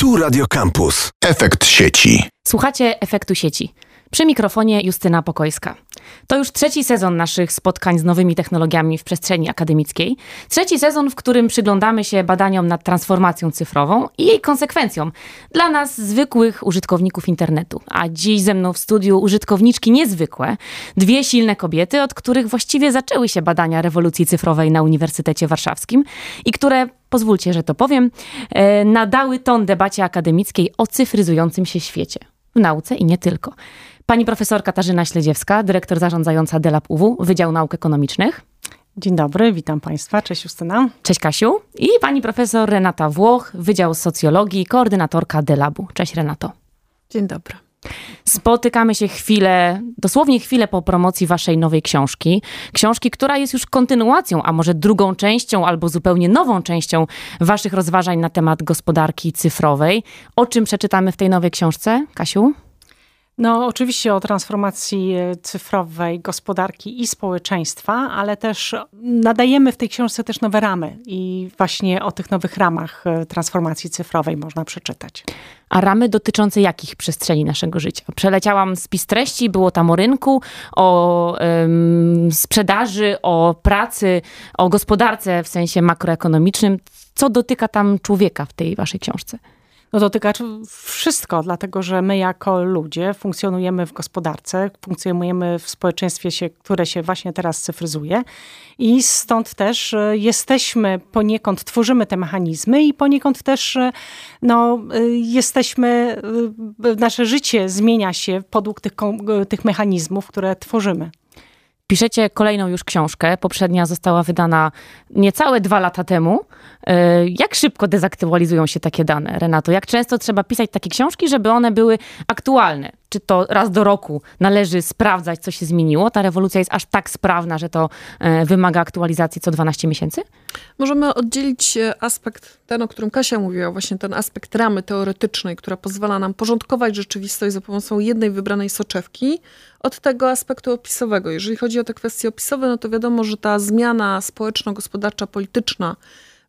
Tu Radio Campus. Efekt sieci. Słuchacie efektu sieci. Przy mikrofonie Justyna Pokojska. To już trzeci sezon naszych spotkań z nowymi technologiami w przestrzeni akademickiej. Trzeci sezon, w którym przyglądamy się badaniom nad transformacją cyfrową i jej konsekwencjom dla nas, zwykłych użytkowników internetu. A dziś ze mną w studiu użytkowniczki niezwykłe, dwie silne kobiety, od których właściwie zaczęły się badania rewolucji cyfrowej na Uniwersytecie Warszawskim i które pozwólcie, że to powiem, e, nadały ton debacie akademickiej o cyfryzującym się świecie. W nauce i nie tylko. Pani profesor Katarzyna Śledziewska, dyrektor zarządzająca DELAB UW, Wydział Nauk Ekonomicznych. Dzień dobry, witam Państwa. Cześć Justyna. Cześć Kasiu. I pani profesor Renata Włoch, Wydział Socjologii, koordynatorka DELABu. Cześć Renato. Dzień dobry. Spotykamy się chwilę, dosłownie chwilę po promocji waszej nowej książki. Książki, która jest już kontynuacją, a może drugą częścią albo zupełnie nową częścią waszych rozważań na temat gospodarki cyfrowej. O czym przeczytamy w tej nowej książce, Kasiu? No, oczywiście o transformacji e, cyfrowej gospodarki i społeczeństwa, ale też nadajemy w tej książce też nowe ramy i właśnie o tych nowych ramach e, transformacji cyfrowej można przeczytać. A ramy dotyczące jakich przestrzeni naszego życia? Przeleciałam spis treści, było tam o rynku, o ym, sprzedaży, o pracy, o gospodarce w sensie makroekonomicznym. Co dotyka tam człowieka w tej waszej książce? No dotyka wszystko, dlatego że my jako ludzie funkcjonujemy w gospodarce, funkcjonujemy w społeczeństwie, się, które się właśnie teraz cyfryzuje i stąd też e, jesteśmy poniekąd, tworzymy te mechanizmy i poniekąd też e, no, e, jesteśmy, nasze życie zmienia się podług tych, tych mechanizmów, które tworzymy. Piszecie kolejną już książkę. Poprzednia została wydana niecałe dwa lata temu. E, jak szybko dezaktualizują się takie dane, Renato? Jak często trzeba pisać takie książki, żeby one były aktualne? Czy to raz do roku należy sprawdzać, co się zmieniło? Ta rewolucja jest aż tak sprawna, że to e, wymaga aktualizacji co 12 miesięcy? Możemy oddzielić e, aspekt, ten, o którym Kasia mówiła, właśnie ten aspekt ramy teoretycznej, która pozwala nam porządkować rzeczywistość za pomocą jednej wybranej soczewki, od tego aspektu opisowego. Jeżeli chodzi o te kwestie opisowe, no to wiadomo, że ta zmiana społeczno-gospodarcza, polityczna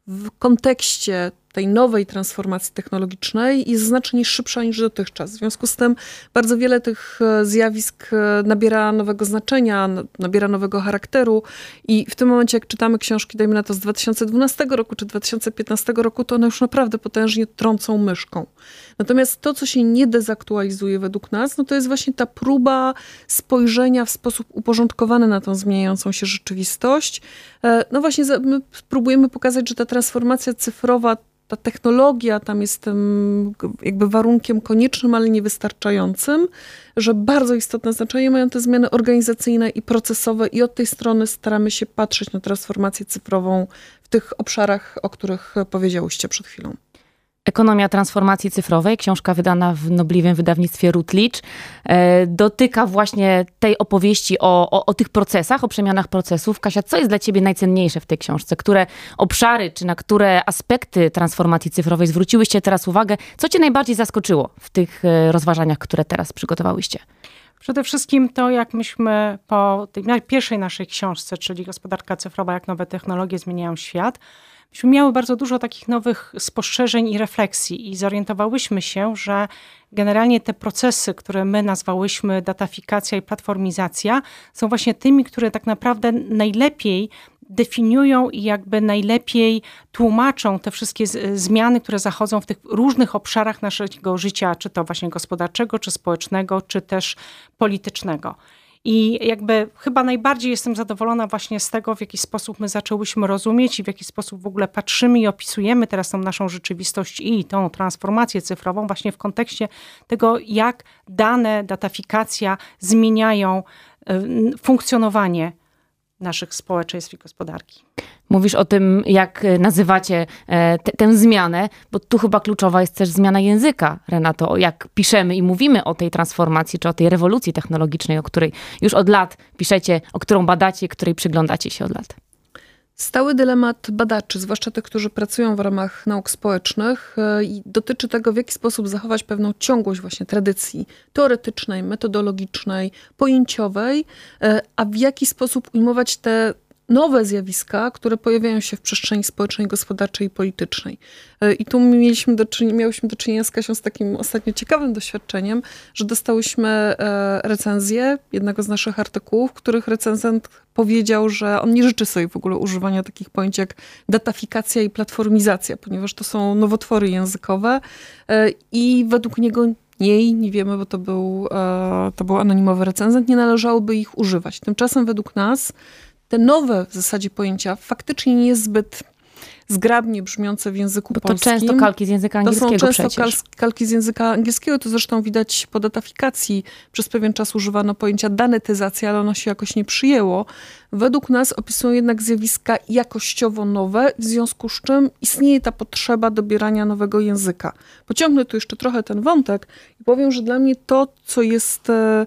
w kontekście tej nowej transformacji technologicznej jest znacznie szybsza niż dotychczas. W związku z tym bardzo wiele tych e, zjawisk e, nabiera nowego znaczenia, nabiera nowego charakteru i w tym momencie, jak czytamy książki, dajmy na to z 2012 roku czy 2015 roku, to one już naprawdę potężnie trącą myszką. Natomiast to, co się nie dezaktualizuje według nas, no to jest właśnie ta próba spojrzenia w sposób uporządkowany na tą zmieniającą się rzeczywistość. E, no właśnie, my próbujemy pokazać, że ta transformacja cyfrowa ta technologia tam jest jakby warunkiem koniecznym, ale niewystarczającym, że bardzo istotne znaczenie mają te zmiany organizacyjne i procesowe i od tej strony staramy się patrzeć na transformację cyfrową w tych obszarach, o których powiedziałyście przed chwilą. Ekonomia transformacji cyfrowej, książka wydana w nobliwym wydawnictwie Rutledge, e, dotyka właśnie tej opowieści o, o, o, tych procesach, o przemianach procesów. Kasia, co jest dla ciebie najcenniejsze w tej książce? Które obszary, czy na które aspekty transformacji cyfrowej zwróciłyście teraz uwagę? Co cię najbardziej zaskoczyło w tych e, rozważaniach, które teraz przygotowałyście? Przede wszystkim to, jak myśmy po tej pierwszej naszej książce, czyli Gospodarka cyfrowa, jak nowe technologie zmieniają świat, myśmy miały bardzo dużo takich nowych spostrzeżeń i refleksji i zorientowałyśmy się, że generalnie te procesy, które my nazwałyśmy datafikacja i platformizacja, są właśnie tymi, które tak naprawdę najlepiej definiują i jakby najlepiej tłumaczą te wszystkie zmiany, które zachodzą w tych różnych obszarach naszego życia, czy to właśnie gospodarczego, czy społecznego, czy też politycznego. I jakby chyba najbardziej jestem zadowolona właśnie z tego, w jaki sposób my zaczęłyśmy rozumieć i w jaki sposób w ogóle patrzymy i opisujemy teraz tą naszą rzeczywistość i tą transformację cyfrową właśnie w kontekście tego, jak dane, datafikacja zmieniają y, funkcjonowanie naszych społeczeństw i gospodarki. Mówisz o tym, jak e, nazywacie e, te, tę zmianę, bo tu chyba kluczowa jest też zmiana języka, Renato. Jak piszemy i mówimy o tej transformacji, czy o tej rewolucji technologicznej, o której już od lat piszecie, o którą badacie, której przyglądacie się od lat. Stały dylemat badaczy, zwłaszcza tych, którzy pracują w ramach nauk społecznych, e, i dotyczy tego, w jaki sposób zachować pewną ciągłość właśnie tradycji teoretycznej, metodologicznej, pojęciowej, a w jaki sposób ujmować te nowe zjawiska, które pojawiają się w przestrzeni społecznej, gospodarczej i politycznej. E, I tu mieliśmy do czynienia, miałyśmy do czynienia z Kasią z takim ostatnio ciekawym doświadczeniem, że dostałyśmy e, recenzję jednego z naszych artykułów, w których recenzent powiedział, że on nie życzy sobie w ogóle używania takich pojęć jak datafikacja i platformizacja, ponieważ to są nowotwory językowe e, i według niego niej, nie wiemy, bo to był, to był anonimowy recenzent, nie należałoby ich używać. Tymczasem według nas te nowe w zasadzie pojęcia faktycznie nie jest zbyt zgrabnie brzmiące w języku Bo to polskim. często kalki z języka angielskiego To są często przecież. kalki z języka angielskiego, to zresztą widać po datafikacji. Przez pewien czas używano pojęcia danetyzacja, ale ono się jakoś nie przyjęło. Według nas opisują jednak zjawiska jakościowo nowe, w związku z czym istnieje ta potrzeba dobierania nowego języka. Pociągnę tu jeszcze trochę ten wątek i powiem, że dla mnie to, co jest e,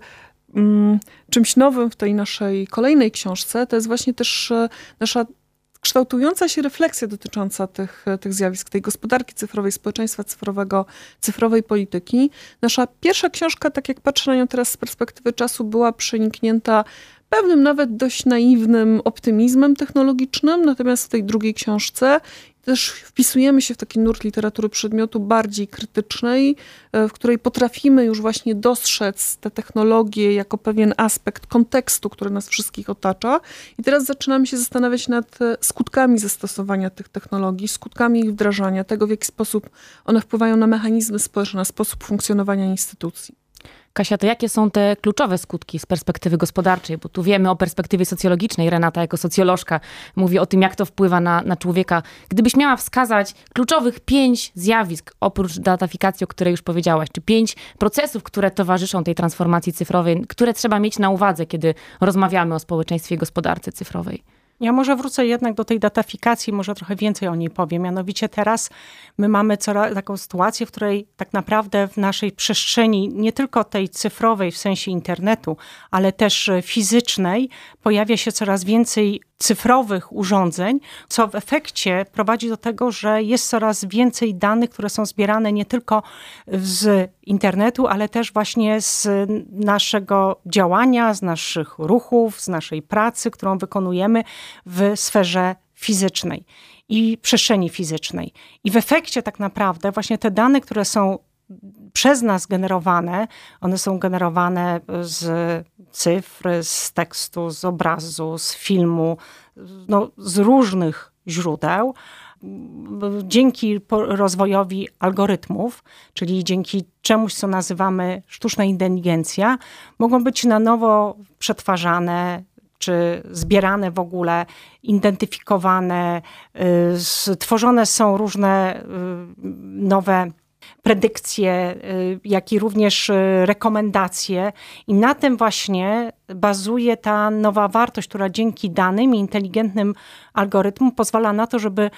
czymś nowym w tej naszej kolejnej książce, to jest właśnie też e, nasza kształtująca się refleksja dotycząca tych, tych zjawisk, tej gospodarki cyfrowej, społeczeństwa cyfrowego, cyfrowej polityki. Nasza pierwsza książka, tak jak patrzę na nią teraz z perspektywy czasu, była przeniknięta pewnym nawet dość naiwnym optymizmem technologicznym, natomiast w tej drugiej książce też wpisujemy się w taki nurt literatury przedmiotu bardziej krytycznej, e, w której potrafimy już właśnie dostrzec te technologie jako pewien aspekt kontekstu, który nas wszystkich otacza. I teraz zaczynamy się zastanawiać nad e, skutkami zastosowania tych technologii, skutkami ich wdrażania, tego w jaki sposób one wpływają na mechanizmy społeczne, na sposób funkcjonowania instytucji. Kasia, to jakie są te kluczowe skutki z perspektywy gospodarczej? Bo tu wiemy o perspektywie socjologicznej. Renata jako socjolożka mówi o tym, jak to wpływa na, na człowieka. Gdybyś miała wskazać kluczowych pięć zjawisk, oprócz datafikacji, o której już powiedziałaś, czy pięć procesów, które towarzyszą tej transformacji cyfrowej, które trzeba mieć na uwadze, kiedy rozmawiamy o społeczeństwie i gospodarce cyfrowej? Ja może wrócę jednak do tej datafikacji, może trochę więcej o niej powiem. Mianowicie teraz my mamy coraz, taką sytuację, w której tak naprawdę w naszej przestrzeni, nie tylko tej cyfrowej w sensie internetu, ale też fizycznej, pojawia się coraz więcej cyfrowych urządzeń, co w efekcie prowadzi do tego, że jest coraz więcej danych, które są zbierane nie tylko z internetu, ale też właśnie z naszego działania, z naszych ruchów, z naszej pracy, którą wykonujemy w sferze fizycznej i przestrzeni fizycznej. I w efekcie tak naprawdę właśnie te dane, które są przez nas generowane, one są generowane z cyfr, z tekstu, z obrazu, z filmu, no, z różnych źródeł. Dzięki rozwojowi algorytmów, czyli dzięki czemuś, co nazywamy sztuczna inteligencja, mogą być na nowo przetwarzane, czy zbierane w ogóle, identyfikowane, stworzone są różne y, nowe predykcje, y, jak i również y, rekomendacje. I na tym właśnie bazuje ta nowa wartość, która dzięki danym i inteligentnym algorytmom pozwala na to, żeby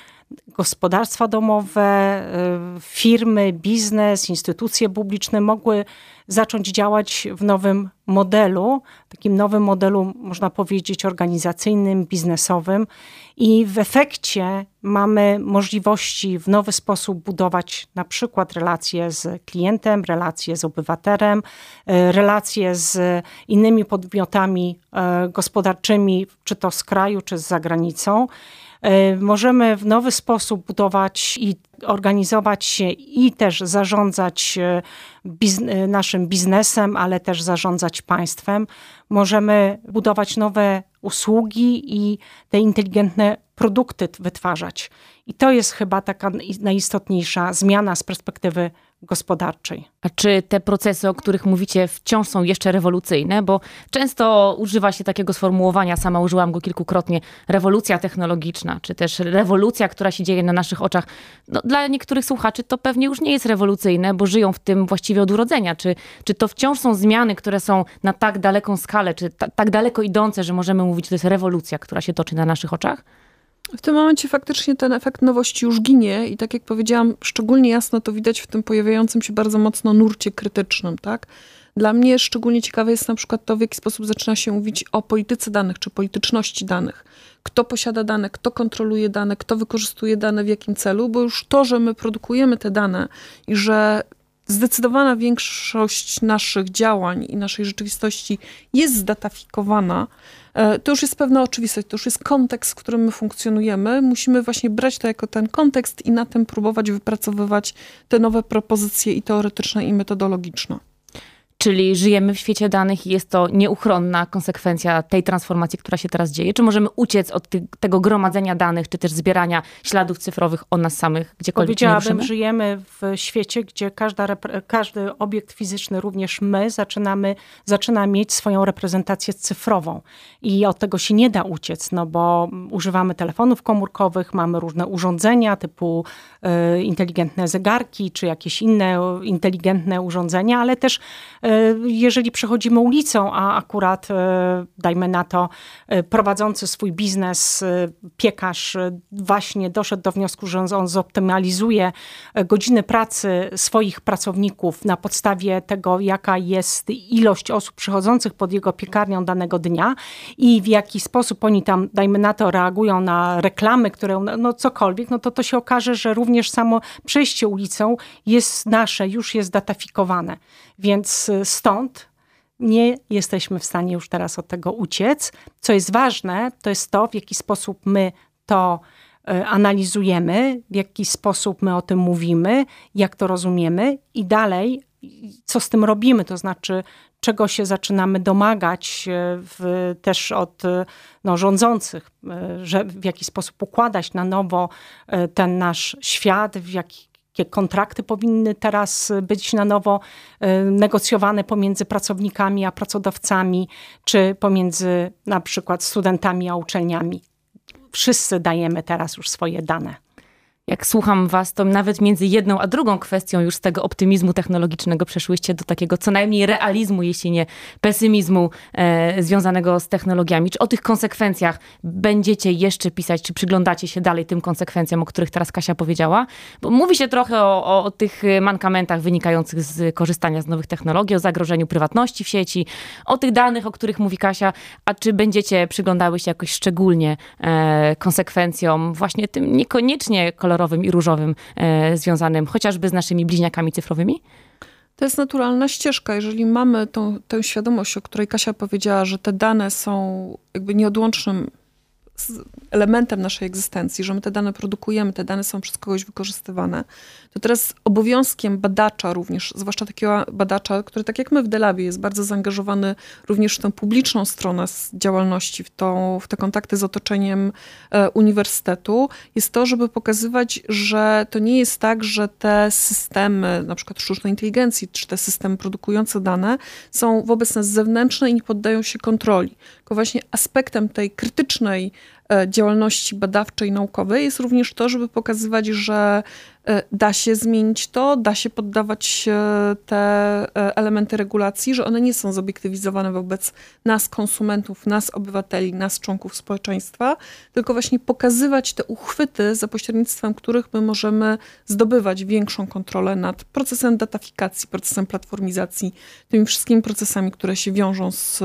gospodarstwa domowe, y, firmy, biznes, instytucje publiczne mogły zacząć działać w nowym modelu, takim nowym modelu, można powiedzieć, organizacyjnym, biznesowym. I w efekcie mamy możliwości w nowy sposób budować na przykład relacje z klientem, relacje z obywatelem, relacje z innymi podmiotami, podmiotami e, gospodarczymi, czy to z kraju, czy z zagranicą. E, możemy w nowy sposób budować i organizować się i też zarządzać e, bizn naszym biznesem, ale też zarządzać państwem. Możemy budować nowe usługi i te inteligentne produkty wytwarzać. I to jest chyba taka najistotniejsza zmiana z perspektywy gospodarczej. A czy te procesy, o których mówicie, wciąż są jeszcze rewolucyjne? Bo często używa się takiego sformułowania, sama użyłam go kilkukrotnie, rewolucja technologiczna, czy też rewolucja, która się dzieje na naszych oczach. No, dla niektórych słuchaczy to pewnie już nie jest rewolucyjne, bo żyją w tym właściwie od urodzenia. Czy, czy to wciąż są zmiany, które są na tak daleką skalę, czy ta, tak daleko idące, że możemy mówić, że to jest rewolucja, która się toczy na naszych oczach? W tym momencie faktycznie ten efekt nowości już ginie i tak jak powiedziałam, szczególnie jasno to widać w tym pojawiającym się bardzo mocno nurcie krytycznym, tak? Dla mnie szczególnie ciekawe jest na przykład to, w jaki sposób zaczyna się mówić o polityce danych czy polityczności danych. Kto posiada dane, kto kontroluje dane, kto wykorzystuje dane, w jakim celu, bo już to, że my produkujemy te dane i że zdecydowana większość naszych działań i naszej rzeczywistości jest zdatafikowana, e, to już jest pewna oczywistość, to już jest kontekst, w którym my funkcjonujemy. Musimy właśnie brać to jako ten kontekst i na tym próbować wypracowywać te nowe propozycje i teoretyczne, i metodologiczne. Czyli żyjemy w świecie danych i jest to nieuchronna konsekwencja tej transformacji, która się teraz dzieje? Czy możemy uciec od ty tego gromadzenia danych, czy też zbierania śladów cyfrowych o nas samych, gdziekolwiek Powiedziałabym, żyjemy w świecie, gdzie każda, każdy obiekt fizyczny, również my, zaczynamy, zaczyna mieć swoją reprezentację cyfrową. I od tego się nie da uciec, no bo używamy telefonów komórkowych, mamy różne urządzenia typu y, inteligentne zegarki, czy jakieś inne inteligentne urządzenia, ale też y, jeżeli przechodzimy ulicą, a akurat, e, dajmy na to, e, prowadzący swój biznes e, piekarz właśnie doszedł do wniosku, że on zoptymalizuje godziny pracy swoich pracowników na podstawie tego, jaka jest ilość osób przychodzących pod jego piekarnią danego dnia i w jaki sposób oni tam, dajmy na to, reagują na reklamy, które, no cokolwiek, no to to się okaże, że również samo przejście ulicą jest nasze, już jest datafikowane. Więc stąd nie jesteśmy w stanie już teraz od tego uciec. Co jest ważne, to jest to, w jaki sposób my to e, analizujemy, w jaki sposób my o tym mówimy, jak to rozumiemy i dalej, co z tym robimy, to znaczy, czego się zaczynamy domagać e, w, też od no, rządzących, że w jaki sposób układać na nowo ten nasz świat, w jaki jakie kontrakty powinny teraz być na nowo e, negocjowane pomiędzy pracownikami a pracodawcami, czy pomiędzy na przykład studentami a uczelniami. Wszyscy dajemy teraz już swoje dane jak słucham was, to nawet między jedną a drugą kwestią już z tego optymizmu technologicznego przeszłyście do takiego co najmniej realizmu, jeśli nie pesymizmu e, związanego z technologiami. Czy o tych konsekwencjach będziecie jeszcze pisać, czy przyglądacie się dalej tym konsekwencjom, o których teraz Kasia powiedziała? Bo mówi się trochę o, o, tych mankamentach wynikających z korzystania z nowych technologii, o zagrożeniu prywatności w sieci, o tych danych, o których mówi Kasia, a czy będziecie przyglądały się jakoś szczególnie e, konsekwencjom właśnie tym niekoniecznie kolorowym kolorowym i różowym e, związanym chociażby z naszymi bliźniakami cyfrowymi? To jest naturalna ścieżka. Jeżeli mamy tą, tę świadomość, o której Kasia powiedziała, że te dane są jakby nieodłącznym elementem naszej egzystencji, że my te dane produkujemy, te dane są przez kogoś wykorzystywane, to teraz obowiązkiem badacza również, zwłaszcza takiego badacza, który tak jak my w Delabie jest bardzo zaangażowany również w tę publiczną stronę działalności, w, w te kontakty z otoczeniem e, uniwersytetu, jest to, żeby pokazywać, że to nie jest tak, że te systemy, na przykład sztucznej inteligencji, czy te systemy produkujące dane są wobec nas zewnętrzne i nie poddają się kontroli. Tylko właśnie aspektem tej krytycznej działalności badawczej, naukowej jest również to, żeby pokazywać, że e, da się zmienić to, da się poddawać te e, elementy regulacji, że one nie są zobiektywizowane wobec nas, konsumentów, nas, obywateli, nas, członków społeczeństwa, tylko właśnie pokazywać te uchwyty, za pośrednictwem których my możemy zdobywać większą kontrolę nad procesem datafikacji, procesem platformizacji, tymi wszystkimi procesami, które się wiążą z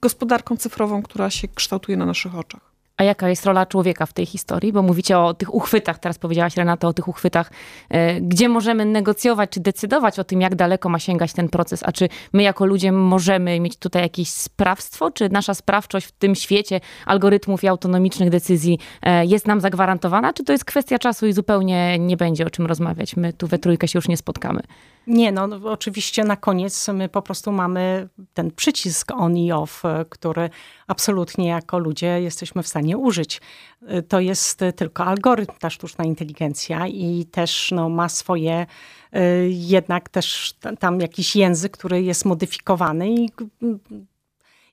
gospodarką cyfrową, która się kształtuje na naszych oczach. A jaka jest rola człowieka w tej historii? Bo mówicie o tych uchwytach, teraz powiedziałaś Renata o tych uchwytach, e, gdzie możemy negocjować czy decydować o tym, jak daleko ma sięgać ten proces, a czy my jako ludzie możemy mieć tutaj jakieś sprawstwo, czy nasza sprawczość w tym świecie algorytmów i autonomicznych decyzji e, jest nam zagwarantowana, czy to jest kwestia czasu i zupełnie nie będzie o czym rozmawiać? My tu we trójkę się już nie spotkamy. Nie, no, oczywiście na koniec my po prostu mamy ten przycisk on i off, e, który absolutnie jako ludzie jesteśmy w stanie użyć. E, to jest tylko algorytm, ta sztuczna inteligencja i też no, ma swoje, e, jednak też tam jakiś język, który jest modyfikowany i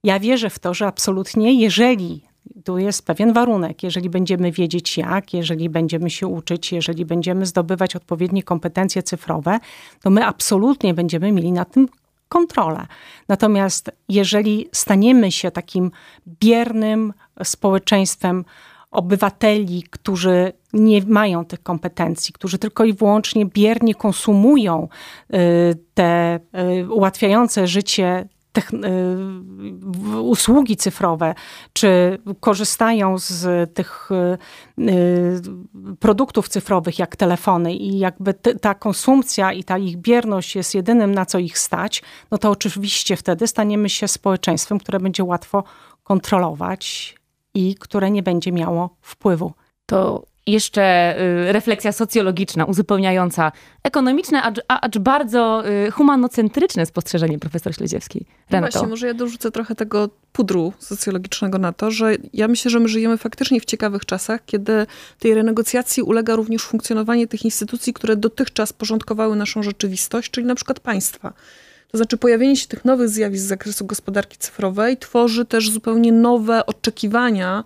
ja wierzę w to, że absolutnie, jeżeli tu jest pewien warunek. Jeżeli będziemy wiedzieć jak, jeżeli będziemy się uczyć, jeżeli będziemy zdobywać odpowiednie kompetencje cyfrowe, to my absolutnie będziemy mieli na tym kontrolę. Natomiast jeżeli staniemy się takim biernym społeczeństwem obywateli, którzy nie mają tych kompetencji, którzy tylko i wyłącznie biernie konsumują y, te y, ułatwiające życie usługi cyfrowe, czy korzystają z tych produktów cyfrowych, jak telefony, i jakby ta konsumpcja i ta ich bierność jest jedynym, na co ich stać, no to oczywiście wtedy staniemy się społeczeństwem, które będzie łatwo kontrolować i które nie będzie miało wpływu. To jeszcze y, refleksja socjologiczna, uzupełniająca ekonomiczne, acz, acz bardzo y, humanocentryczne spostrzeżenie profesor Śledziewskiej. No Renato. właśnie, może ja dorzucę trochę tego pudru socjologicznego na to, że ja myślę, że my żyjemy faktycznie w ciekawych czasach, kiedy tej renegocjacji ulega również funkcjonowanie tych instytucji, które dotychczas porządkowały naszą rzeczywistość, czyli na przykład państwa. To znaczy pojawienie się tych nowych zjawisk z zakresu gospodarki cyfrowej tworzy też zupełnie nowe oczekiwania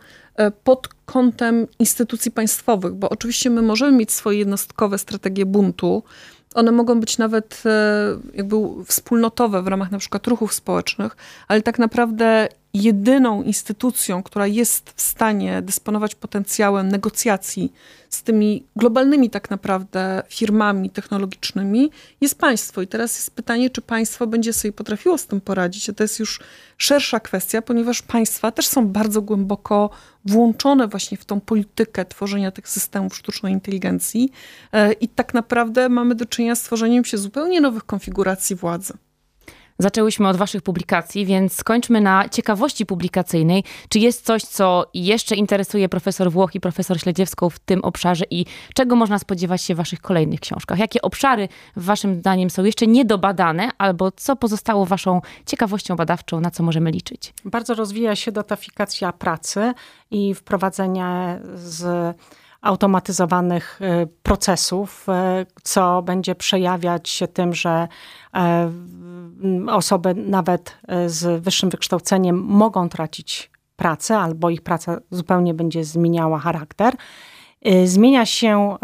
pod kątem instytucji państwowych, bo oczywiście my możemy mieć swoje jednostkowe strategie buntu, one mogą być nawet e, jakby wspólnotowe w ramach na przykład ruchów społecznych, ale tak naprawdę jedyną instytucją, która jest w stanie dysponować potencjałem negocjacji z tymi globalnymi tak naprawdę firmami technologicznymi, jest państwo. I teraz jest pytanie, czy państwo będzie sobie potrafiło z tym poradzić. A to jest już szersza kwestia, ponieważ państwa też są bardzo głęboko włączone właśnie w tą politykę tworzenia tych systemów sztucznej inteligencji. E, I tak naprawdę mamy do czynienia z tworzeniem się zupełnie nowych konfiguracji władzy. Zaczęłyśmy od Waszych publikacji, więc skończmy na ciekawości publikacyjnej. Czy jest coś, co jeszcze interesuje profesor Włoch i profesor Śledziewską w tym obszarze i czego można spodziewać się w Waszych kolejnych książkach? Jakie obszary, Waszym zdaniem, są jeszcze niedobadane, albo co pozostało Waszą ciekawością badawczą, na co możemy liczyć? Bardzo rozwija się datafikacja pracy i wprowadzenie z automatyzowanych y, procesów, y, co będzie przejawiać się tym, że e, osoby nawet e, z wyższym wykształceniem mogą tracić pracę, albo ich praca zupełnie będzie zmieniała charakter. E, zmienia się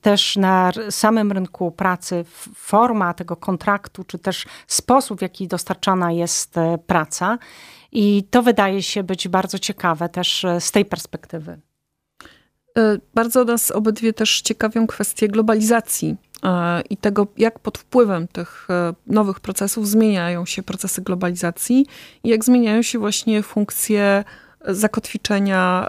też na samym rynku pracy forma tego kontraktu, czy też sposób, w jaki dostarczana jest praca. I to wydaje się być bardzo ciekawe też z tej perspektywy. E, bardzo nas obydwie też ciekawią kwestie globalizacji e, i tego, jak pod wpływem tych e, nowych procesów zmieniają się procesy globalizacji i jak zmieniają się właśnie funkcje zakotwiczenia,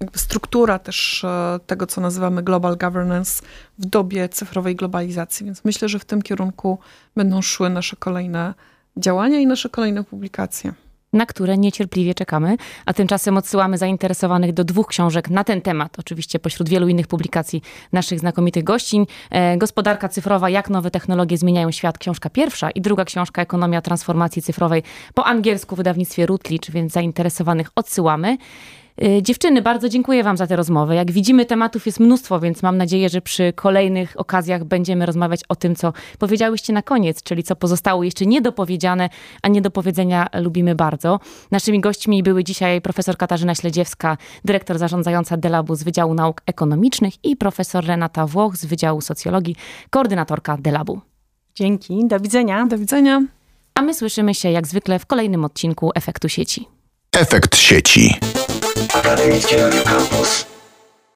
jakby struktura też tego, co nazywamy global governance w dobie cyfrowej globalizacji. Więc myślę, że w tym kierunku będą szły nasze kolejne działania i nasze kolejne publikacje na które niecierpliwie czekamy, a tymczasem odsyłamy zainteresowanych do dwóch książek na ten temat, oczywiście pośród wielu innych publikacji naszych znakomitych gościń. E, Gospodarka cyfrowa, jak nowe technologie zmieniają świat, książka pierwsza i druga książka Ekonomia transformacji cyfrowej po angielsku w wydawnictwie Routledge, więc zainteresowanych odsyłamy. Y, dziewczyny, bardzo dziękuję Wam za tę rozmowę. Jak widzimy, tematów jest mnóstwo, więc mam nadzieję, że przy kolejnych okazjach będziemy rozmawiać o tym, co powiedziałyście na koniec, czyli co pozostało jeszcze niedopowiedziane, a niedopowiedzenia lubimy bardzo. Naszymi gośćmi były dzisiaj profesor Katarzyna Śledziewska, dyrektor zarządzająca Delabu z Wydziału Nauk Ekonomicznych i profesor Renata Włoch z Wydziału Socjologii, koordynatorka Delabu. Dzięki, do widzenia. Do widzenia. A my słyszymy się jak zwykle w kolejnym odcinku Efektu Sieci. Efekt Sieci. Radio Campus.